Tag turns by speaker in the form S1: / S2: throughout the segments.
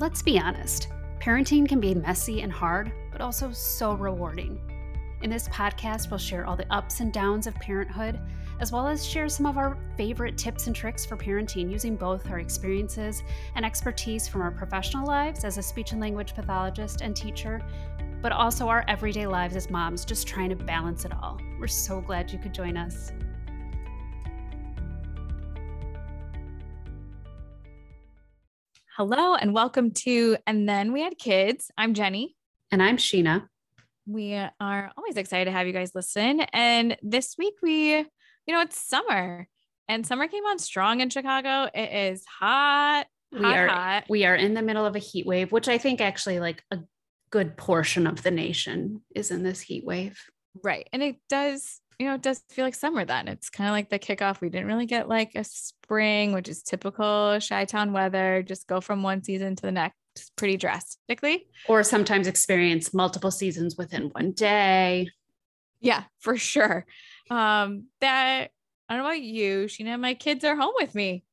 S1: Let's be honest, parenting can be messy and hard, but also so rewarding. In this podcast, we'll share all the ups and downs of parenthood, as well as share some of our favorite tips and tricks for parenting using both our experiences and expertise from our professional lives as a speech and language pathologist and teacher, but also our everyday lives as moms, just trying to balance it all. We're so glad you could join us.
S2: Hello and welcome to And Then We Had Kids. I'm Jenny.
S1: And I'm Sheena.
S2: We are always excited to have you guys listen. And this week we, you know, it's summer and summer came on strong in Chicago. It is hot.
S1: We are hot. we are in the middle of a heat wave, which I think actually like a good portion of the nation is in this heat wave.
S2: Right. And it does you know, it does feel like summer then. It's kind of like the kickoff. We didn't really get like a spring, which is typical Chi Town weather, just go from one season to the next pretty drastically.
S1: Or sometimes experience multiple seasons within one day.
S2: Yeah, for sure. Um, that I don't know about you, Sheena. My kids are home with me.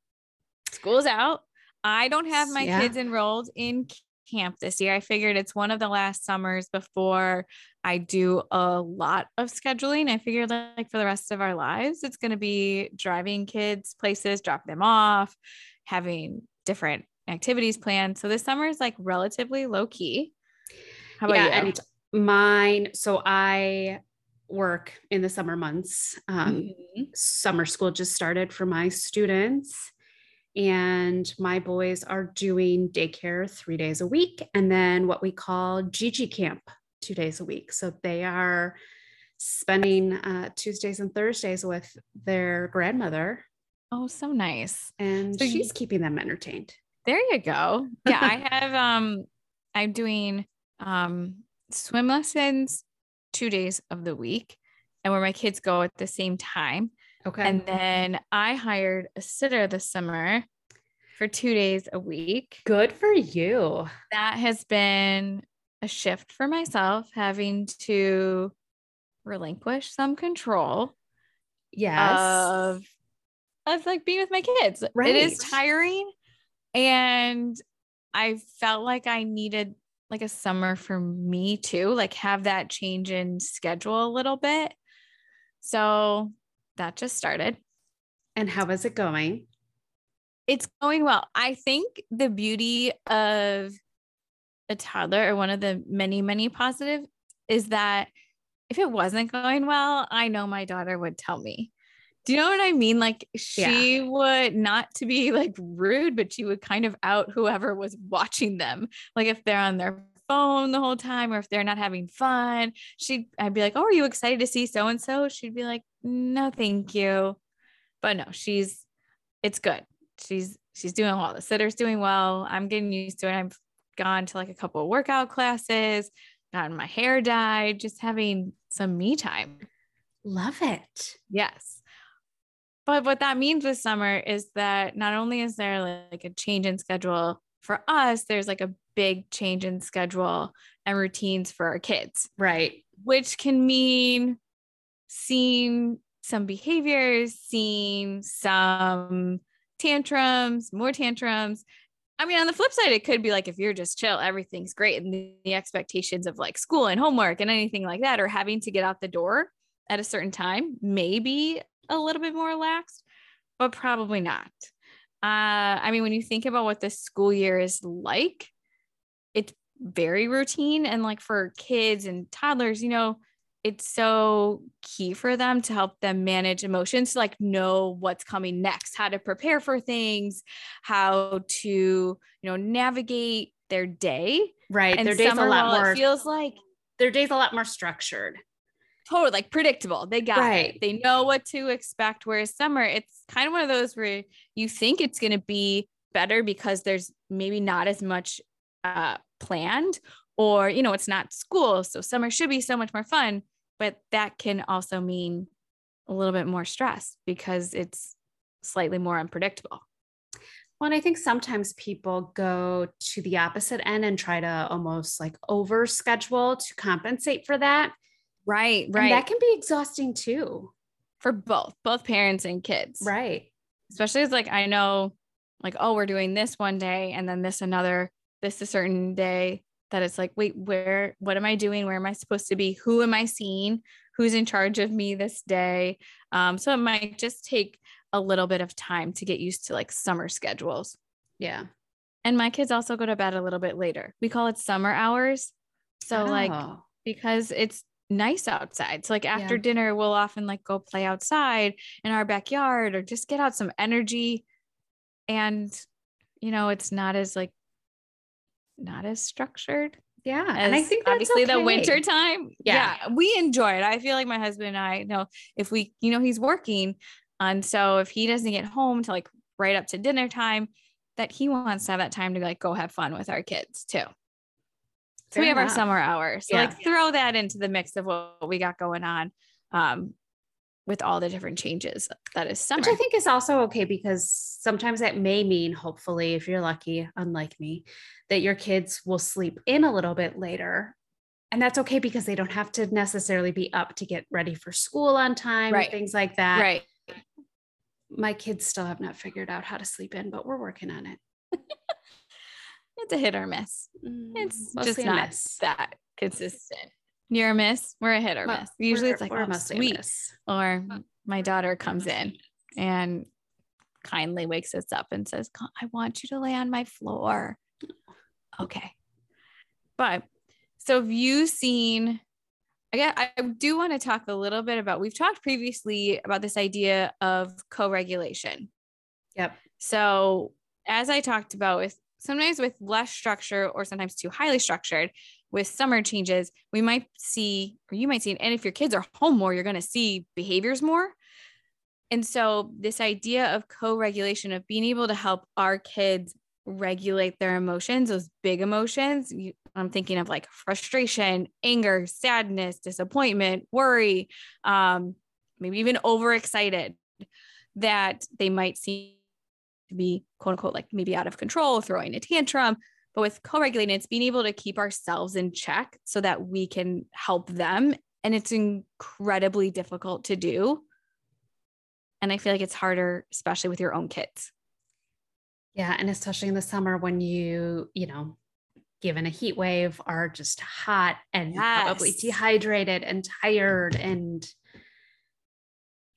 S2: School's out. I don't have my yeah. kids enrolled in camp this year. I figured it's one of the last summers before I do a lot of scheduling. I figured like for the rest of our lives, it's going to be driving kids places, dropping them off, having different activities planned. So this summer is like relatively low key.
S1: How about yeah, you? And mine. So I work in the summer months. Um, mm-hmm. Summer school just started for my students and my boys are doing daycare three days a week and then what we call Gigi camp two days a week. So they are spending uh, Tuesdays and Thursdays with their grandmother.
S2: Oh, so nice.
S1: And so she's you, keeping them entertained.
S2: There you go. Yeah, I have um I'm doing um swim lessons two days of the week and where my kids go at the same time. Okay. And then I hired a sitter this summer for two days a week.
S1: Good for you.
S2: That has been a shift for myself, having to relinquish some control.
S1: Yes.
S2: Of, of like being with my kids. Right. It is tiring. And I felt like I needed like a summer for me too, like have that change in schedule a little bit. So that just started.
S1: And how is it going?
S2: It's going well. I think the beauty of a toddler or one of the many, many positive is that if it wasn't going well, I know my daughter would tell me. Do you know what I mean? Like she yeah. would not to be like rude, but she would kind of out whoever was watching them. Like if they're on their phone the whole time or if they're not having fun, She'd I'd be like, "Oh, are you excited to see so and so?" She'd be like, "No, thank you." But no, she's it's good. She's she's doing well. The sitter's doing well. I'm getting used to it. I've gone to like a couple of workout classes, gotten my hair dyed, just having some me time.
S1: Love it.
S2: Yes. But what that means with summer is that not only is there like a change in schedule for us, there's like a big change in schedule and routines for our kids.
S1: Right.
S2: Which can mean seeing some behaviors, seeing some tantrums, more tantrums. I mean, on the flip side, it could be like if you're just chill, everything's great. And the, the expectations of like school and homework and anything like that, or having to get out the door at a certain time, maybe a little bit more relaxed, but probably not. Uh, I mean, when you think about what the school year is like, it's very routine. And like for kids and toddlers, you know, it's so key for them to help them manage emotions to like know what's coming next how to prepare for things how to you know navigate their day.
S1: Right. And their days a lot more
S2: feels like
S1: their days a lot more structured.
S2: Totally like predictable. They got right. it they know what to expect. Whereas summer it's kind of one of those where you think it's going to be better because there's maybe not as much uh planned or you know it's not school so summer should be so much more fun but that can also mean a little bit more stress because it's slightly more unpredictable.
S1: Well, and I think sometimes people go to the opposite end and try to almost like over schedule to compensate for that.
S2: Right, right.
S1: And that can be exhausting too.
S2: For both, both parents and kids.
S1: Right.
S2: Especially as like I know, like, oh, we're doing this one day and then this another this a certain day that it's like, wait, where, what am I doing? Where am I supposed to be? Who am I seeing? Who's in charge of me this day? Um, so it might just take a little bit of time to get used to like summer schedules.
S1: Yeah.
S2: And my kids also go to bed a little bit later. We call it summer hours. So, oh. like, because it's nice outside. So, like, after yeah. dinner, we'll often like go play outside in our backyard or just get out some energy. And, you know, it's not as like not as structured.
S1: Yeah. And I think
S2: obviously
S1: okay.
S2: the winter time. Yeah. yeah. We enjoy it. I feel like my husband and I know if we, you know, he's working. And so if he doesn't get home to like right up to dinner time, that he wants to have that time to like go have fun with our kids too. So Fair we have enough. our summer hours. So yeah. like throw that into the mix of what we got going on. Um, with all the different changes that is summer.
S1: Which I think is also okay because sometimes that may mean, hopefully, if you're lucky, unlike me, that your kids will sleep in a little bit later. And that's okay because they don't have to necessarily be up to get ready for school on time, right. things like that.
S2: Right.
S1: My kids still have not figured out how to sleep in, but we're working on it.
S2: it's a hit or miss. Mm, it's just not that consistent. You're a miss. We're a hit or miss. Usually it's like we're oh, sweet. Or my daughter comes in and kindly wakes us up and says, I want you to lay on my floor. Okay. But so have you seen again, I do want to talk a little bit about we've talked previously about this idea of co-regulation.
S1: Yep.
S2: So as I talked about with sometimes with less structure or sometimes too highly structured, with summer changes, we might see, or you might see, and if your kids are home more, you're going to see behaviors more. And so, this idea of co regulation, of being able to help our kids regulate their emotions, those big emotions, you, I'm thinking of like frustration, anger, sadness, disappointment, worry, um, maybe even overexcited, that they might seem to be quote unquote like maybe out of control, throwing a tantrum, but with co regulating, it's being able to keep ourselves in check so that we can help them. And it's incredibly difficult to do. And I feel like it's harder, especially with your own kids.
S1: Yeah. And especially in the summer when you, you know, given a heat wave are just hot and yes. probably dehydrated and tired and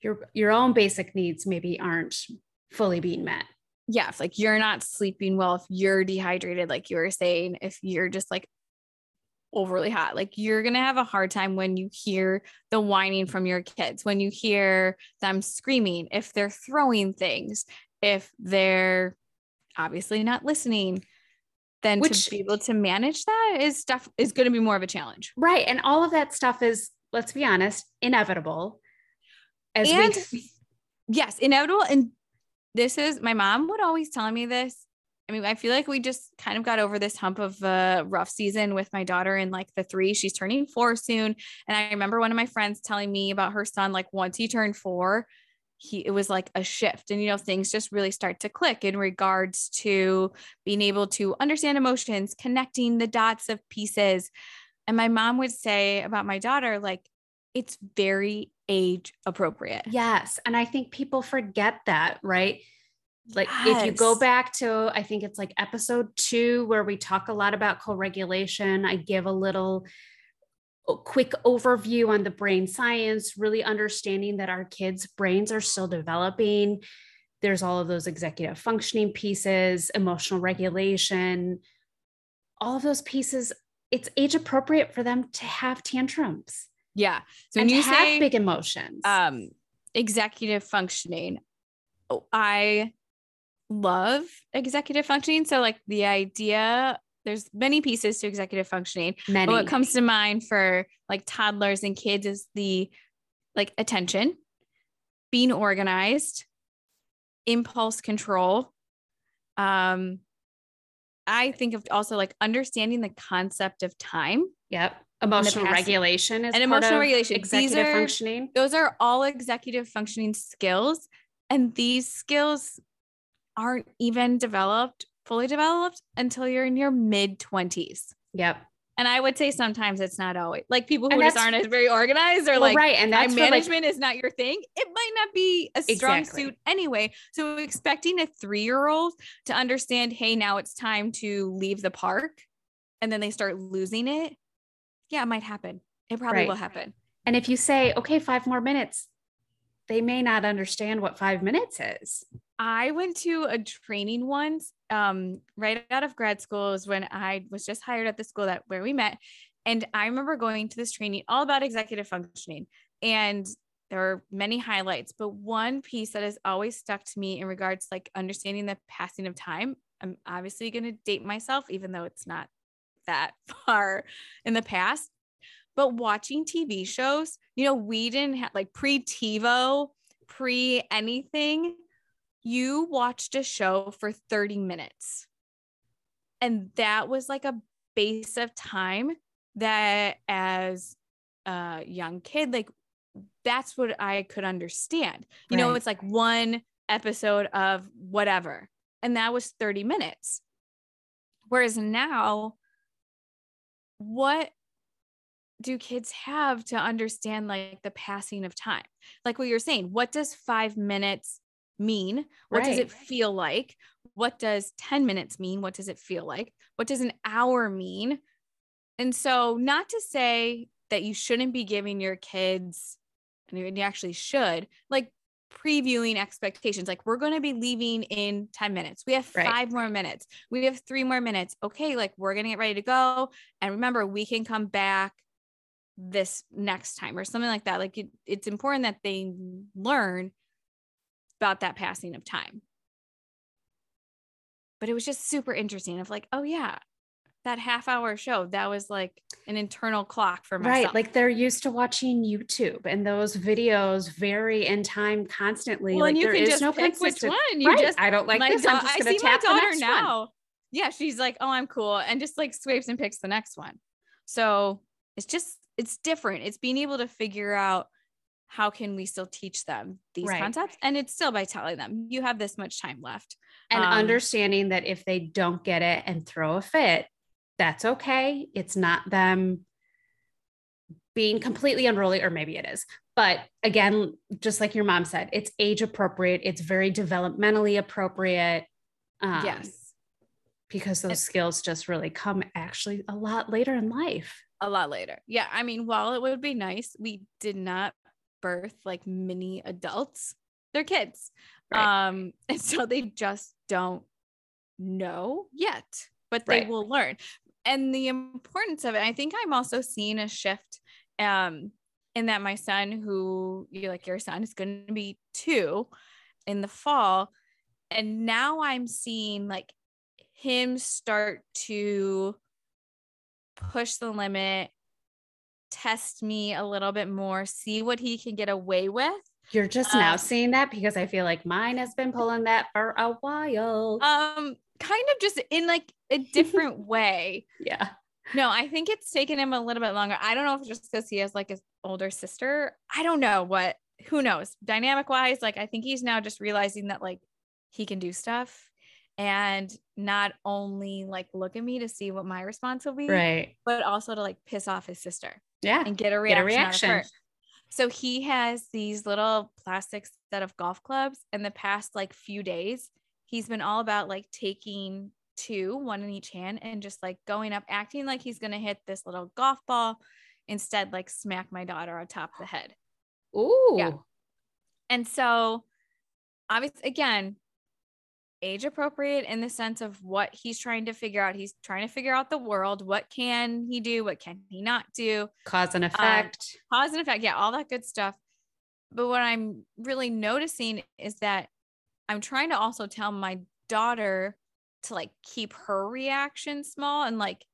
S1: your your own basic needs maybe aren't fully being met
S2: yeah, if like you're not sleeping well, if you're dehydrated, like you were saying, if you're just like overly hot, like you're going to have a hard time when you hear the whining from your kids, when you hear them screaming, if they're throwing things, if they're obviously not listening. Then Which, to be able to manage that is stuff is going to be more of a challenge.
S1: Right. And all of that stuff is, let's be honest, inevitable.
S2: As and we yes, inevitable. And this is my mom would always tell me this. I mean, I feel like we just kind of got over this hump of a rough season with my daughter in like the three. She's turning four soon. And I remember one of my friends telling me about her son, like once he turned four, he it was like a shift. And you know, things just really start to click in regards to being able to understand emotions, connecting the dots of pieces. And my mom would say about my daughter, like, it's very age appropriate.
S1: Yes. And I think people forget that, right? Like yes. if you go back to, I think it's like episode two, where we talk a lot about co regulation, I give a little oh, quick overview on the brain science, really understanding that our kids' brains are still developing. There's all of those executive functioning pieces, emotional regulation, all of those pieces. It's age appropriate for them to have tantrums.
S2: Yeah.
S1: So when you say big emotions,
S2: um, executive functioning, oh, I love executive functioning. So like the idea, there's many pieces to executive functioning. Many. But what comes to mind for like toddlers and kids is the like attention, being organized, impulse control. Um, I think of also like understanding the concept of time.
S1: Yep emotional regulation is
S2: and emotional regulation
S1: executive are, functioning
S2: those are all executive functioning skills and these skills aren't even developed fully developed until you're in your mid 20s
S1: yep
S2: And I would say sometimes it's not always like people who just aren't as very organized or
S1: Well,
S2: like
S1: right. And that's for, like,
S2: management is not your thing. It might not be a strong
S1: Exactly.
S2: suit anyway. So expecting a three year old to understand, hey, now it's time to leave the park, and then they start losing it. Yeah, it might happen. It probably
S1: Right.
S2: will happen.
S1: And if you say, okay, five more minutes, they may not understand what five minutes is.
S2: I went to a training once, um, right out of grad school is when I was just hired at the school that where we met. And I remember going to this training all about executive functioning. And there were many highlights, but one piece that has always stuck to me in regards to like understanding the passing of time. I'm obviously gonna date myself, even though it's not that far in the past. But watching TV shows, you know, we didn't have like pre TiVo, pre anything you watched a show for 30 minutes. And that was like a base of time that as a young kid, like that's what I could understand. You know, it's like one episode of whatever. And that was 30 minutes. Whereas now, what do kids have to understand like the passing of time? Like what you're saying, what does five minutes mean? What does it feel like? What does 10 minutes mean? What does it feel like? What does an hour mean? And so, not to say that you shouldn't be giving your kids, and you you actually should, like previewing expectations. Like, we're going to be leaving in 10 minutes. We have
S1: Right.
S2: five more minutes. We have three more minutes. Okay. Like, we're going to get ready to go. And remember, we can come back this next time or something like that. Like, it, it's important that they learn about that passing of time. But it was just super interesting of like, oh, yeah, that half hour show, that was like an internal clock for myself.
S1: Right. Like they're used to watching YouTube and those videos vary in time constantly.
S2: well,
S1: like
S2: and you
S1: there
S2: can just
S1: no
S2: pick which one. You
S1: right.
S2: just
S1: I don't like this.
S2: da-
S1: I'm just going
S2: see
S1: to
S2: my
S1: tap the
S2: daughter
S1: next one.
S2: now. Yeah, she's like, oh, I'm cool, and just like swipes and picks the next one. So it's just it's different. It's being able to figure out how can we still teach them these
S1: Right.
S2: concepts, and it's still by telling them you have this much time left.
S1: And
S2: Um,
S1: understanding that if they don't get it and throw a fit, that's okay. It's not them being completely unruly, or maybe it is. But again, just like your mom said, it's age appropriate, it's very developmentally appropriate. Um,
S2: yes,
S1: Because those skills just really come actually a lot later in life.
S2: a lot later. Yeah, I mean, while it would be nice, we did not birth like mini adults. They're kids.
S1: Right.
S2: Um, and so they just don't know yet, but they
S1: Right.
S2: will learn. And the importance of it, I think I'm also seeing a shift um in that my son, who you like your son is going to be two in the fall. And now I'm seeing like him start to push the limit, test me a little bit more, see what he can get away with.
S1: You're just now
S2: Um,
S1: seeing that because I feel like mine has been pulling that for a while.
S2: Um, kind of just in like a different way.
S1: yeah.
S2: No, I think it's taken him a little bit longer. I don't know if it's just because he has like his older sister. I don't know what, who knows? Dynamic wise, like I think he's now just realizing that like he can do stuff and not only like look at me to see what my response will be,
S1: Right.
S2: but also to like piss off his sister.
S1: Yeah.
S2: and get a
S1: Get
S2: reaction.
S1: a
S2: out of
S1: reaction.
S2: So he has these little plastic set of golf clubs. In the past like few days, he's been all about like taking two, one in each hand, and just like going up, acting like he's gonna hit this little golf ball. Instead, like smack my daughter on top of the head.
S1: Ooh.
S2: And so, obviously, again, age appropriate in the sense of what he's trying to figure out. He's trying to figure out the world. What can he do? What can he not do?
S1: Cause and um, effect.
S2: cause and effect yeah all that good stuff but what i'm really noticing is that i'm trying to also tell my daughter to like keep her reaction small and like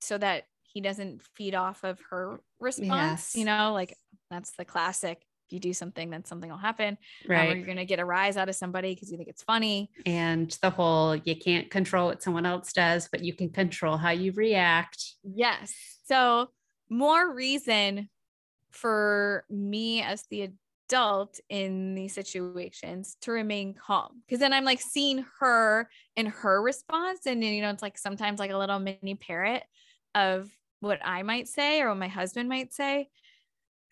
S2: so that he doesn't feed off of her response you know like that's the classic if you do something then something will happen um, or
S1: right.
S2: you're gonna get a rise out of somebody because you think it's funny
S1: and the whole you can't control what someone else does, but you can control how you react.
S2: Yes. So more reason for me as the adult in these situations to remain calm. Cause then I'm like seeing her and her response. And you know, it's like sometimes like a little mini parrot. of what I might say or what my husband might say.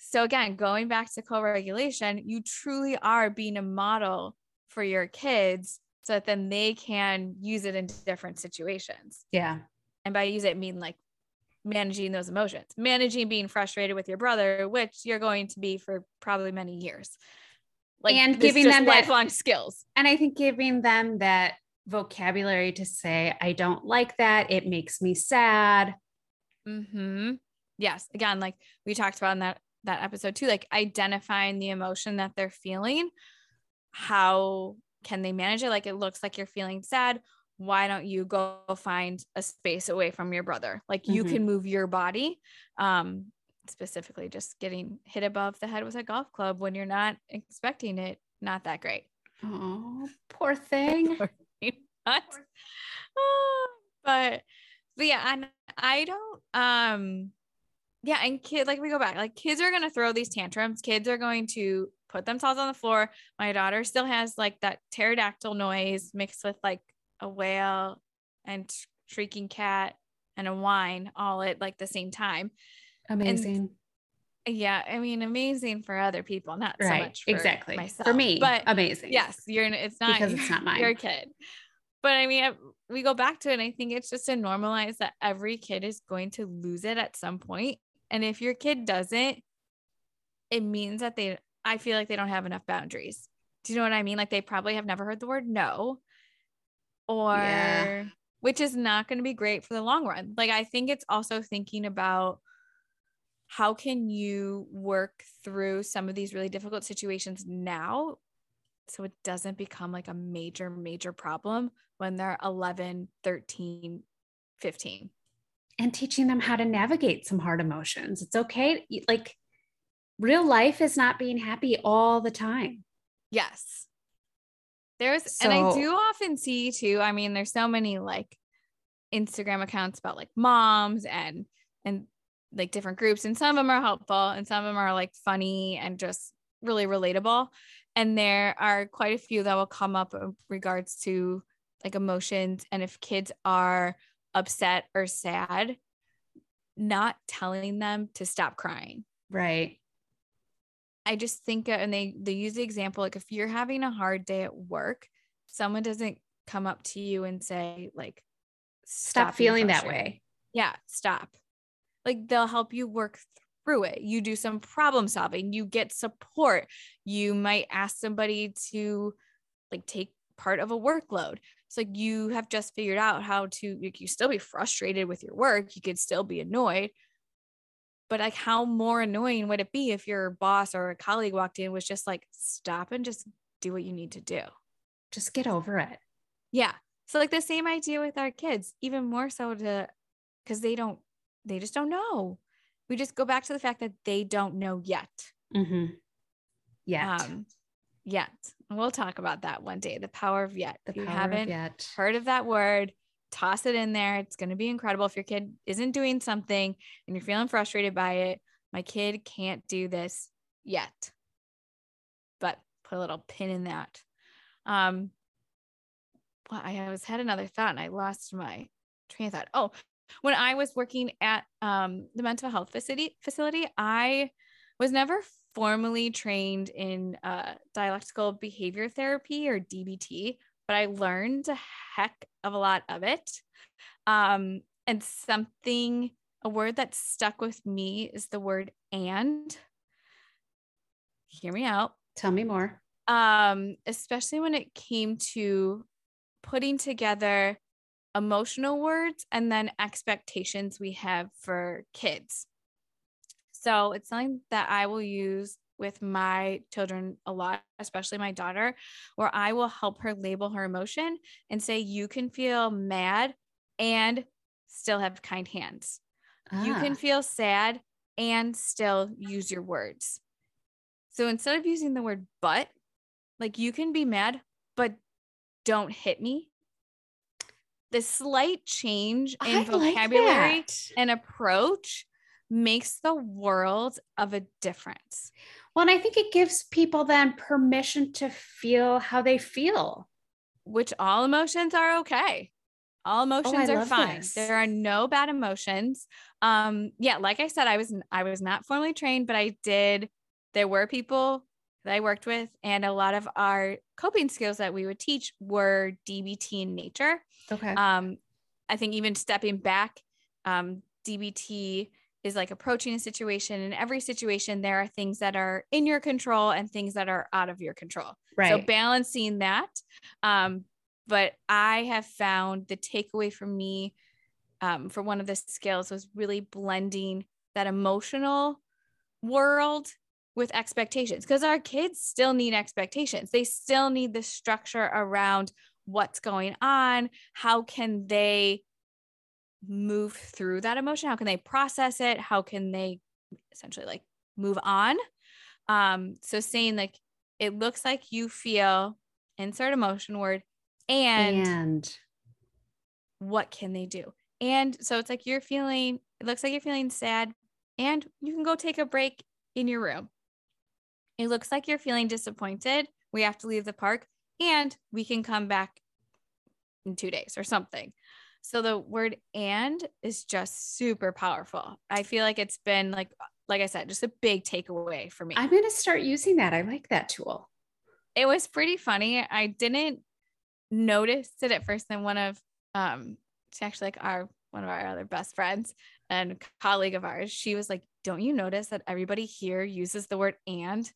S2: So again, going back to co-regulation, you truly are being a model for your kids so that then they can use it in different situations.
S3: Yeah.
S2: And by use it, I mean like managing those emotions, managing being frustrated with your brother, which you're going to be for probably many years.
S3: Like and giving them
S2: lifelong that, skills.
S3: And I think giving them that vocabulary to say, I don't like that. It makes me sad.
S2: Hmm. Yes. Again, like we talked about in that that episode too, like identifying the emotion that they're feeling. How can they manage it? Like it looks like you're feeling sad. Why don't you go find a space away from your brother? Like you mm-hmm. can move your body. Um, specifically just getting hit above the head with a golf club when you're not expecting it, not that great.
S3: Oh, poor thing. poor thing.
S2: Oh, but but yeah, and I don't um yeah, and kid like we go back, like kids are gonna throw these tantrums. Kids are going to put themselves on the floor. My daughter still has like that pterodactyl noise mixed with like a whale and shrieking cat and a whine all at like the same time.
S3: Amazing.
S2: And, yeah, I mean, amazing for other people, not right. so much for
S3: exactly
S2: myself.
S3: For me, but amazing.
S2: Yes, you're. It's not
S3: because it's not mine.
S2: Your kid, but I mean, we go back to it. And I think it's just to normalize that every kid is going to lose it at some point, and if your kid doesn't, it means that they. I feel like they don't have enough boundaries. Do you know what I mean? Like they probably have never heard the word no, or yeah. which is not going to be great for the long run. Like I think it's also thinking about how can you work through some of these really difficult situations now so it doesn't become like a major major problem when they're 11 13 15
S3: and teaching them how to navigate some hard emotions. It's okay like real life is not being happy all the time.
S2: Yes. There's so, and i do often see too i mean there's so many like instagram accounts about like moms and and like different groups and some of them are helpful and some of them are like funny and just really relatable. And there are quite a few that will come up in regards to like emotions and if kids are upset or sad not telling them to stop crying
S3: right
S2: i just think uh, and they they use the example like if you're having a hard day at work someone doesn't come up to you and say like
S3: stop, stop feeling that way
S2: yeah stop like they'll help you work through it. You do some problem solving, you get support. You might ask somebody to like take part of a workload. It's like you have just figured out how to you still be frustrated with your work, you could still be annoyed. But like how more annoying would it be if your boss or a colleague walked in was just like stop and just do what you need to do.
S3: Just get over it.
S2: Yeah. So like the same idea with our kids, even more so to because they don't they just don't know. We just go back to the fact that they don't know yet.
S3: Mm-hmm. Yet. Um,
S2: yet. we'll talk about that one day. The power of yet.
S3: The
S2: if you
S3: haven't yet.
S2: heard of that word, toss it in there. It's going to be incredible. If your kid isn't doing something and you're feeling frustrated by it, my kid can't do this yet. But put a little pin in that. Um, well, I was had another thought and I lost my train of thought. Oh, when I was working at um, the mental health facility, facility, I was never formally trained in uh, dialectical behavior therapy or DBT, but I learned a heck of a lot of it. Um, and something, a word that stuck with me is the word and. Hear me out.
S3: Tell me more.
S2: Um, especially when it came to putting together emotional words and then expectations we have for kids. So it's something that I will use with my children a lot, especially my daughter, where I will help her label her emotion and say, you can feel mad and still have kind hands. Ah. You can ah. feel sad and still use your words. So instead of using the word but, like you can be mad, but don't hit me the slight change in I vocabulary like and approach makes the world of a difference.
S3: Well, and I think it gives people then permission to feel how they feel,
S2: which all emotions are okay. all emotions
S1: I
S2: are fine
S1: this.
S2: there are no bad emotions um yeah like i said i was i was not formally trained but i did there were people that i worked with and a lot of our coping skills that we would teach were dbt in nature
S1: Okay.
S2: um i think even stepping back um dbt is like approaching a situation in every situation there are things that are in your control and things that are out of your control
S1: right.
S2: so balancing that. Um, but I have found the takeaway for me um, for one of the skills was really blending that emotional world with expectations because our kids still need expectations. They still need the structure around what's going on. How can they move through that emotion? How can they process it? How can they essentially like move on? Um, so saying like, it looks like you feel insert emotion word and,
S1: and
S2: what can they do and so it's like you're feeling it looks like you're feeling sad and you can go take a break in your room it looks like you're feeling disappointed we have to leave the park and we can come back in two days or something so the word and is just super powerful i feel like it's been like like i said just a big takeaway for me
S1: I'm going to start using that. I like that tool.
S2: it was pretty funny. I didn't notice it at first. Then one of um, it's actually like our one of our other best friends and colleague of ours. She was like, "Don't you notice that everybody here uses the word and?"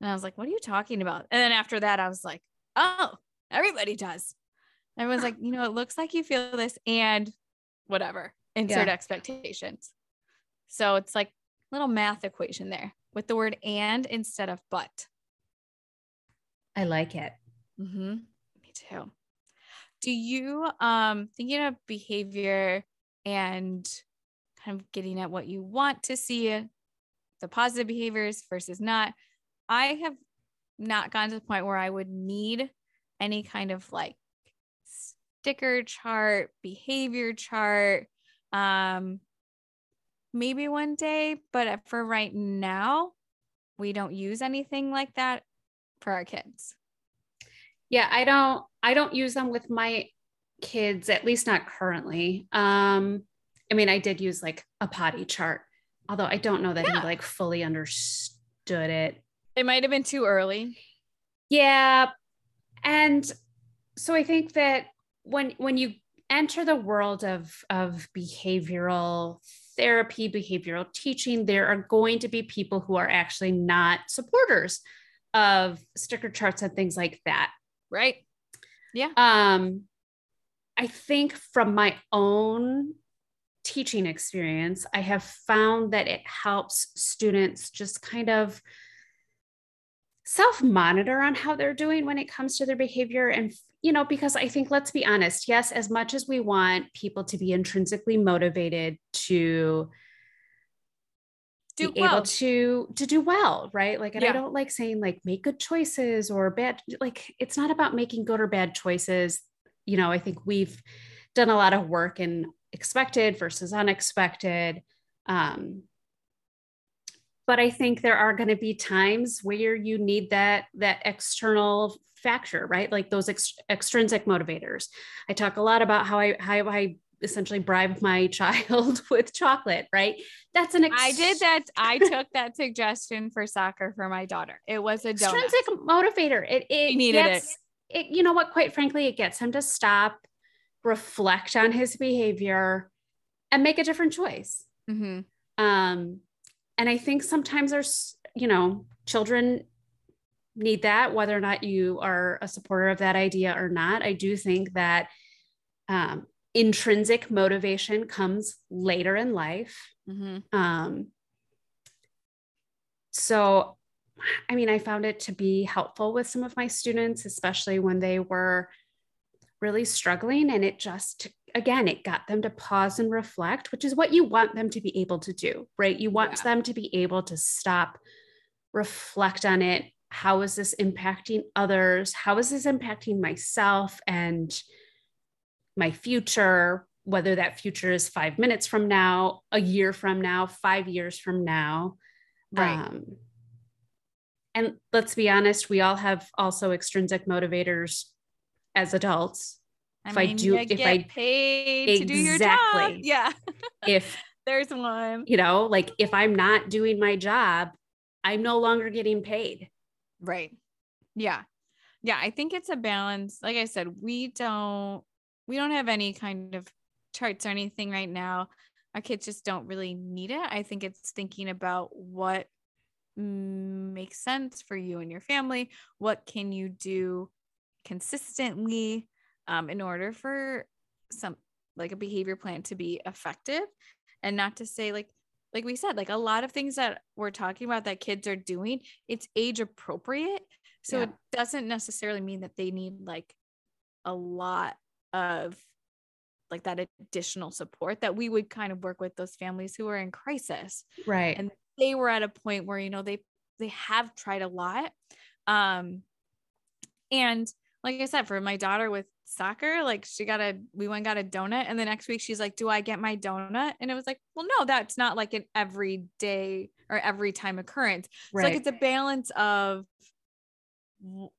S2: And I was like, "What are you talking about?" And then after that, I was like, "Oh, everybody does." Everyone's like, "You know, it looks like you feel this and whatever." Insert
S1: Yeah.
S2: expectations. So it's like a little math equation there with the word and instead of but.
S1: I like it.
S2: Mm-hmm. Me too. Do you um thinking of behavior and kind of getting at what you want to see the positive behaviors versus not? I have not gotten to the point where I would need any kind of like sticker chart, behavior chart. Um maybe one day, but for right now, we don't use anything like that for our kids.
S1: Yeah, I don't I don't use them with my kids, at least not currently. Um, I mean, I did use like a potty chart, although I don't know that
S2: Yeah.
S1: he like fully understood it.
S2: It might have been too early.
S1: Yeah. And so I think that when when you enter the world of of behavioral therapy, behavioral teaching, there are going to be people who are actually not supporters of sticker charts and things like that.
S2: Right. Yeah.
S1: Um, I think from my own teaching experience, I have found that it helps students just kind of self monitor on how they're doing when it comes to their behavior. And, you know, because I think, let's be honest, yes, as much as we want people to be intrinsically motivated to
S2: Do
S1: be
S2: well.
S1: able to to do well right like and i don't like saying like make good choices or bad like it's not about making good or bad choices you know i think we've done a lot of work in expected versus unexpected um but i think there are going to be times where you need that that external factor right like those ex- extrinsic motivators i talk a lot about how i how i essentially bribe my child with chocolate right that's an ex-
S2: I did that. I took that suggestion for soccer for my daughter. It was a donut.
S1: extrinsic motivator. It it
S2: He needed
S1: gets, it. You know what? Quite frankly, it gets him to stop, reflect on his behavior, and make a different choice.
S2: hmm
S1: Um, and I think sometimes there's, you know, children need that, whether or not you are a supporter of that idea or not. I do think that um, intrinsic motivation comes later in life.
S2: hmm
S1: Um, so, I mean, I found it to be helpful with some of my students, especially when they were really struggling. And it just, again, it got them to pause and reflect, which is what you want them to be able to do, right? You want
S2: Yeah.
S1: them to be able to stop, reflect on it. How is this impacting others? How is this impacting myself and my future? Whether that future is five minutes from now, a year from now, five years from now.
S2: Right.
S1: Um, and let's be honest, we all have also extrinsic motivators as adults.
S2: I
S1: if I do-
S2: you
S1: if
S2: get
S1: I-
S2: paid to do your job.
S1: Exactly.
S2: Yeah,
S1: if
S2: there's one.
S1: you know like if i'm not doing my job i'm no longer getting paid
S2: Right. Yeah. Yeah. I think it's a balance. Like I said, we don't we don't have any kind of charts or anything right now. Our kids just don't really need it. I think it's thinking about what makes sense for you and your family. What can you do consistently um, in order for some like a behavior plan to be effective and not to say like like we said like a lot of things that we're talking about that kids are doing it's age appropriate. So
S1: Yeah.
S2: it doesn't necessarily mean that they need like a lot of like that additional support that we would kind of work with those families who are in crisis.
S1: Right.
S2: And they were at a point where you know they they have tried a lot. Um and like i said for my daughter with soccer like she got a we went got a donut and the next week she's like do i get my donut and it was like well no that's not like an everyday or every time occurrence so like it's a balance of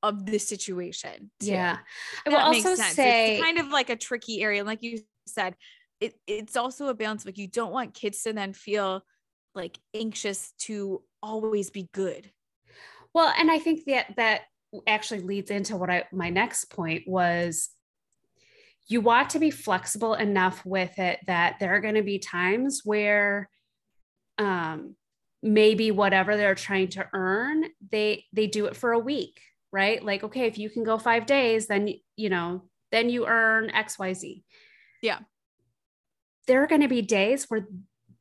S2: of the situation too.
S1: yeah i will also
S2: sense.
S1: say
S2: it's kind of like a tricky area. And like you said, it, it's also a balance. Like you don't want kids to then feel like anxious to always be good.
S1: well and i think that that actually leads into what i my next point was you want to be flexible enough with it that there are going to be times where um maybe whatever they're trying to earn they they do it for a week right? Like okay if you can go 5 days then you know then you earn xyz
S2: Yeah.
S1: there are going to be days where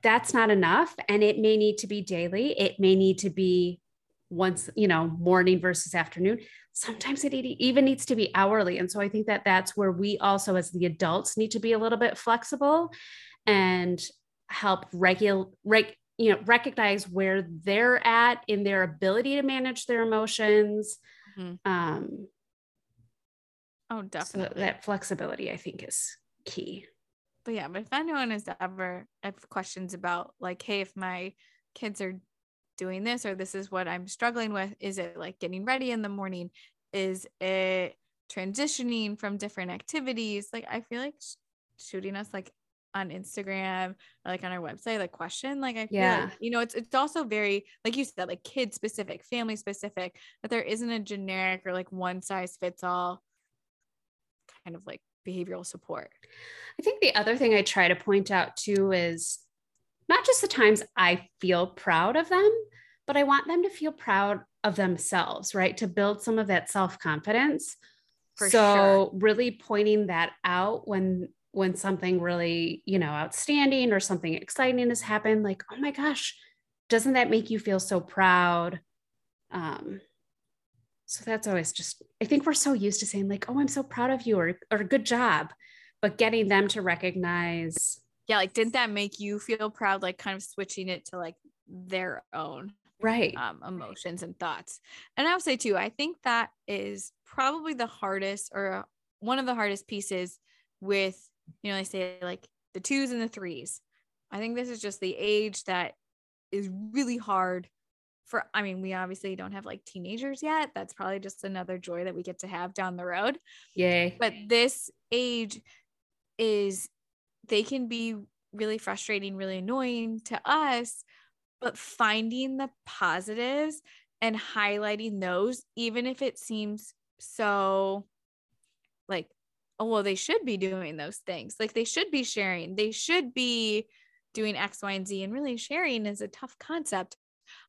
S1: that's not enough and it may need to be daily. It may need to be once you know morning versus afternoon sometimes it even needs to be hourly and so i think that that's where we also as the adults need to be a little bit flexible and help regulate reg- you know recognize where they're at in their ability to manage their emotions
S2: Mhm.
S1: um
S2: Oh,
S1: so
S2: definitely.
S1: that flexibility i think is key
S2: but yeah, but if anyone has ever have questions about like, hey, if my kids are doing this or this is what I'm struggling with, is it like getting ready in the morning? Is it transitioning from different activities? Like I feel like sh- shooting us like on Instagram or like on our website, like question. Like I feel
S1: Yeah.
S2: like, you know, it's it's also very, like you said, like kid specific, family specific, that there isn't a generic or like one size fits all kind of like behavioral support.
S1: I think the other thing I try to point out too is not just the times I feel proud of them, but I want them to feel proud of themselves, right? To build some of that self confidence.
S2: For
S1: so really pointing that out when when something really you know outstanding or something exciting has happened like oh my gosh doesn't that make you feel so proud um so that's always just i think we're so used to saying like oh i'm so proud of you or or good job but getting them to recognize
S2: yeah like didn't that make you feel proud like kind of switching it to like their own
S1: right.
S2: um, emotions and thoughts? And i would say too i think that is probably the hardest or one of the hardest pieces with you know they say like the twos and the threes. I think this is just the age that is really hard for i mean we obviously don't have like teenagers yet. That's probably just another joy that we get to have down the road.
S1: Yay.
S2: But this age is they can be really frustrating really annoying to us but finding the positives and highlighting those even if it seems so like oh well they should be doing those things. Like they should be sharing. They should be doing x y and z and really sharing is a tough concept.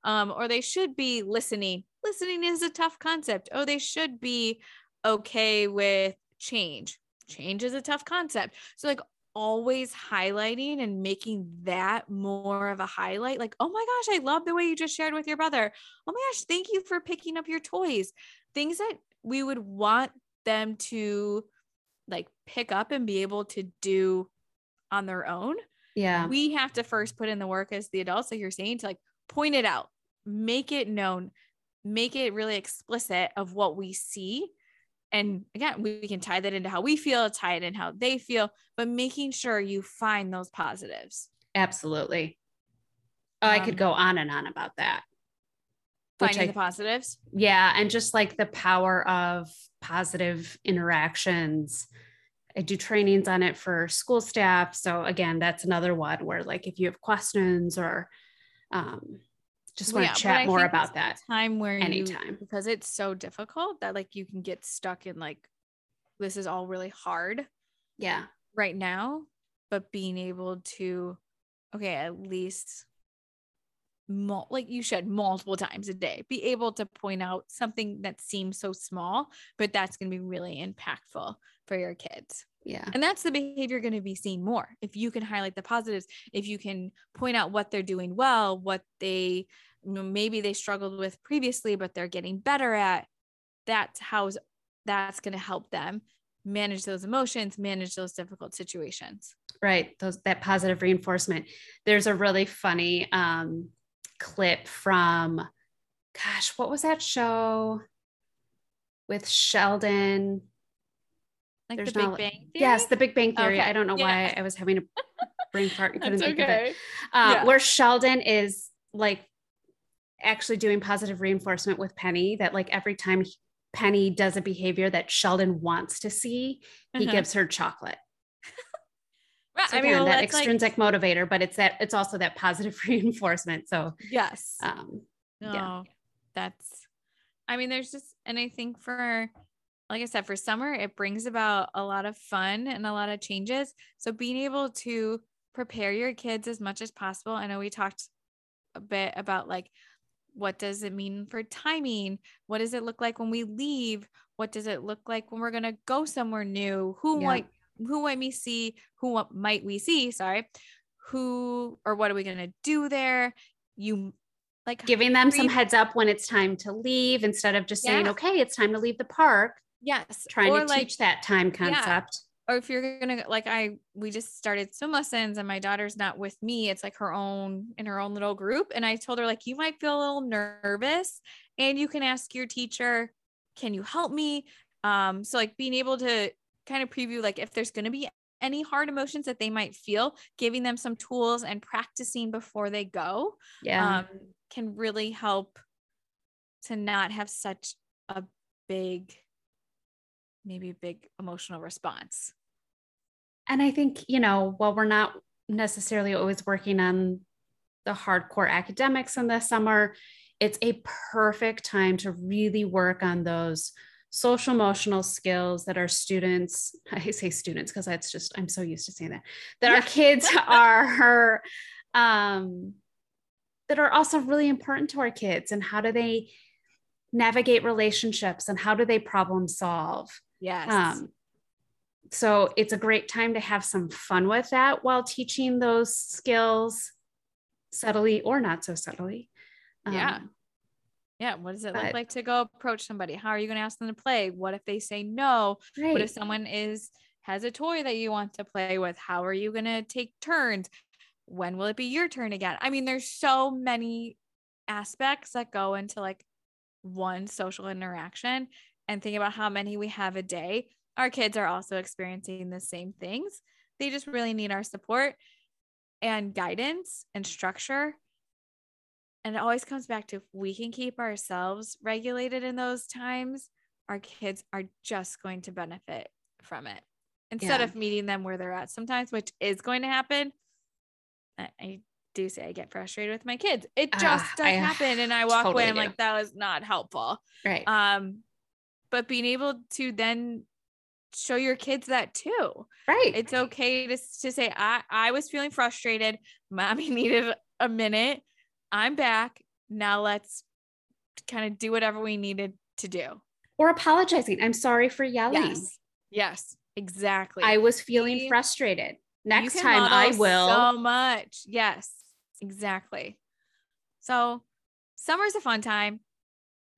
S2: Um or they should be listening. Listening is a tough concept. Oh they should be okay with change. Change is a tough concept. So like always highlighting and making that more of a highlight like oh my gosh i love the way you just shared with your brother. Oh my gosh thank you for picking up your toys. Things that we would want them to like pick up and be able to do on their own
S1: yeah.
S2: we have to first put in the work as the adults like you're saying to like point it out make it known make it really explicit of what we see and again we can tie that into how we feel tie it in how they feel but making sure you find those positives.
S1: Absolutely. Oh, i could
S2: Um,
S1: go on and on about that.
S2: Finding
S1: I-
S2: the positives?
S1: Yeah and just like the power of positive interactions. I do trainings on it for school staff. So again, that's another one where like if you have questions or um, just want to chat more about that
S2: time where
S1: anytime.
S2: you, because it's so difficult that like you can get stuck in like this is all really hard
S1: yeah.
S2: right now but being able to okay at least mul- like you should multiple times a day be able to point out something that seems so small but that's going to be really impactful for your kids
S1: yeah.
S2: And that's the behavior going to be seen more. If you can highlight the positives, if you can point out what they're doing well, what they you know, maybe they struggled with previously, but they're getting better at, that's how that's going to help them manage those emotions, manage those difficult situations.
S1: Right. Those that positive reinforcement. There's a really funny um, clip from, gosh, what was that show with Sheldon?
S2: Like There's the Big Bang Theory?
S1: Yes, the Big Bang Theory. Okay. I don't know yeah. why I was having a brain fart.
S2: Couldn't think okay. of it.
S1: Uh, yeah. Where Sheldon is like actually doing positive reinforcement with Penny that like every time Penny does a behavior that Sheldon wants to see, he uh-huh. gives her chocolate. right. So I mean, well, that extrinsic like... motivator, but it's that it's also that positive reinforcement. So
S2: yes. Um, no, yeah. that's I mean, there's just and I think for like I said, for summer, it brings about a lot of fun and a lot of changes. So being able to prepare your kids as much as possible. I know we talked a bit about like what does it mean for timing? What does it look like when we leave? What does it look like when we're going to go somewhere new? Who yeah. might who might we see? Who might we see? Sorry. Who or what are we going to do there? You like
S1: giving them some heads up when it's time to leave instead of just saying, okay, it's time to leave the park.
S2: Yes.
S1: Trying or to like, teach that time concept.
S2: Yeah. Or if you're gonna like I we just started swim lessons and my daughter's not with me. It's like her own in her own little group. And I told her, like, you might feel a little nervous and you can ask your teacher, can you help me? Um, so like being able to kind of preview like if there's gonna be any hard emotions that they might feel, giving them some tools and practicing before they go
S1: yeah. um,
S2: can really help to not have such a big maybe a big emotional response.
S1: And I think, you know, while we're not necessarily always working on the hardcore academics in the summer, it's a perfect time to really work on those social emotional skills that our students, I say students because that's just, I'm so used to saying that, that our kids are, um, that are also really important to our kids and how do they navigate relationships and how do they problem solve
S2: Yes.
S1: Um, so it's a great time to have some fun with that while teaching those skills subtly or not so subtly.
S2: Um, yeah. Yeah. What does it but, look like to go approach somebody? How are you going to ask them to play? What if they say no? Right. What if someone is has a toy that you want to play with? How are you going to take turns? When will it be your turn again? I mean, there's so many aspects that go into like one social interaction and think about how many we have a day, our kids are also experiencing the same things. They just really need our support and guidance and structure. And it always comes back to if we can keep ourselves regulated in those times, our kids are just going to benefit from it instead yeah. of meeting them where they're at sometimes, which is going to happen. I, do say I get frustrated with my kids. It ah, just uh, does I happen. And I walk totally away, I'm do. like, that was not helpful.
S1: Right.
S2: Um, but being able to then show your kids that too.
S1: Right.
S2: It's okay to, to say, I, I was feeling frustrated. Mommy needed a minute. I'm back. Now let's kind of do whatever we needed to do.
S1: Or apologizing. I'm sorry for yelling.
S2: Yes. Yes, exactly.
S1: I was feeling frustrated. Next time I will.
S2: So much. Yes, exactly. So summer's a fun time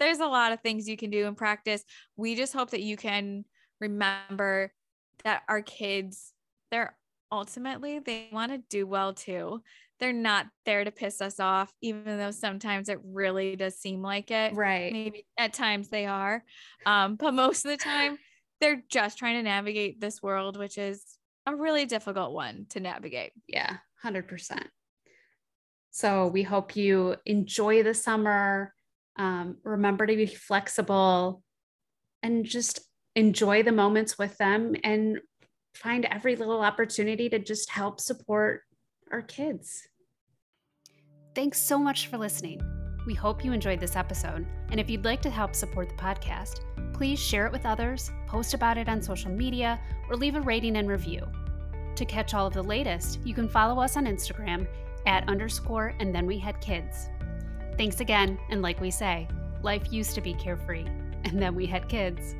S2: there's a lot of things you can do in practice. We just hope that you can remember that our kids, they're ultimately, they want to do well too. They're not there to piss us off, even though sometimes it really does seem like it.
S1: Right.
S2: Maybe at times they are. Um, but most of the time, they're just trying to navigate this world, which is a really difficult one to navigate.
S1: Yeah, 100%. So we hope you enjoy the summer um, remember to be flexible and just enjoy the moments with them and
S4: find every little opportunity to just help support our kids.
S1: Thanks so much for listening. We hope you enjoyed this episode. And if you'd like to help support the podcast, please share it with others, post about it on social media, or leave a rating and review. To catch all of the latest, you can follow us on Instagram at underscore and then we had kids. Thanks again, and like we say, life used to be carefree, and then we had kids.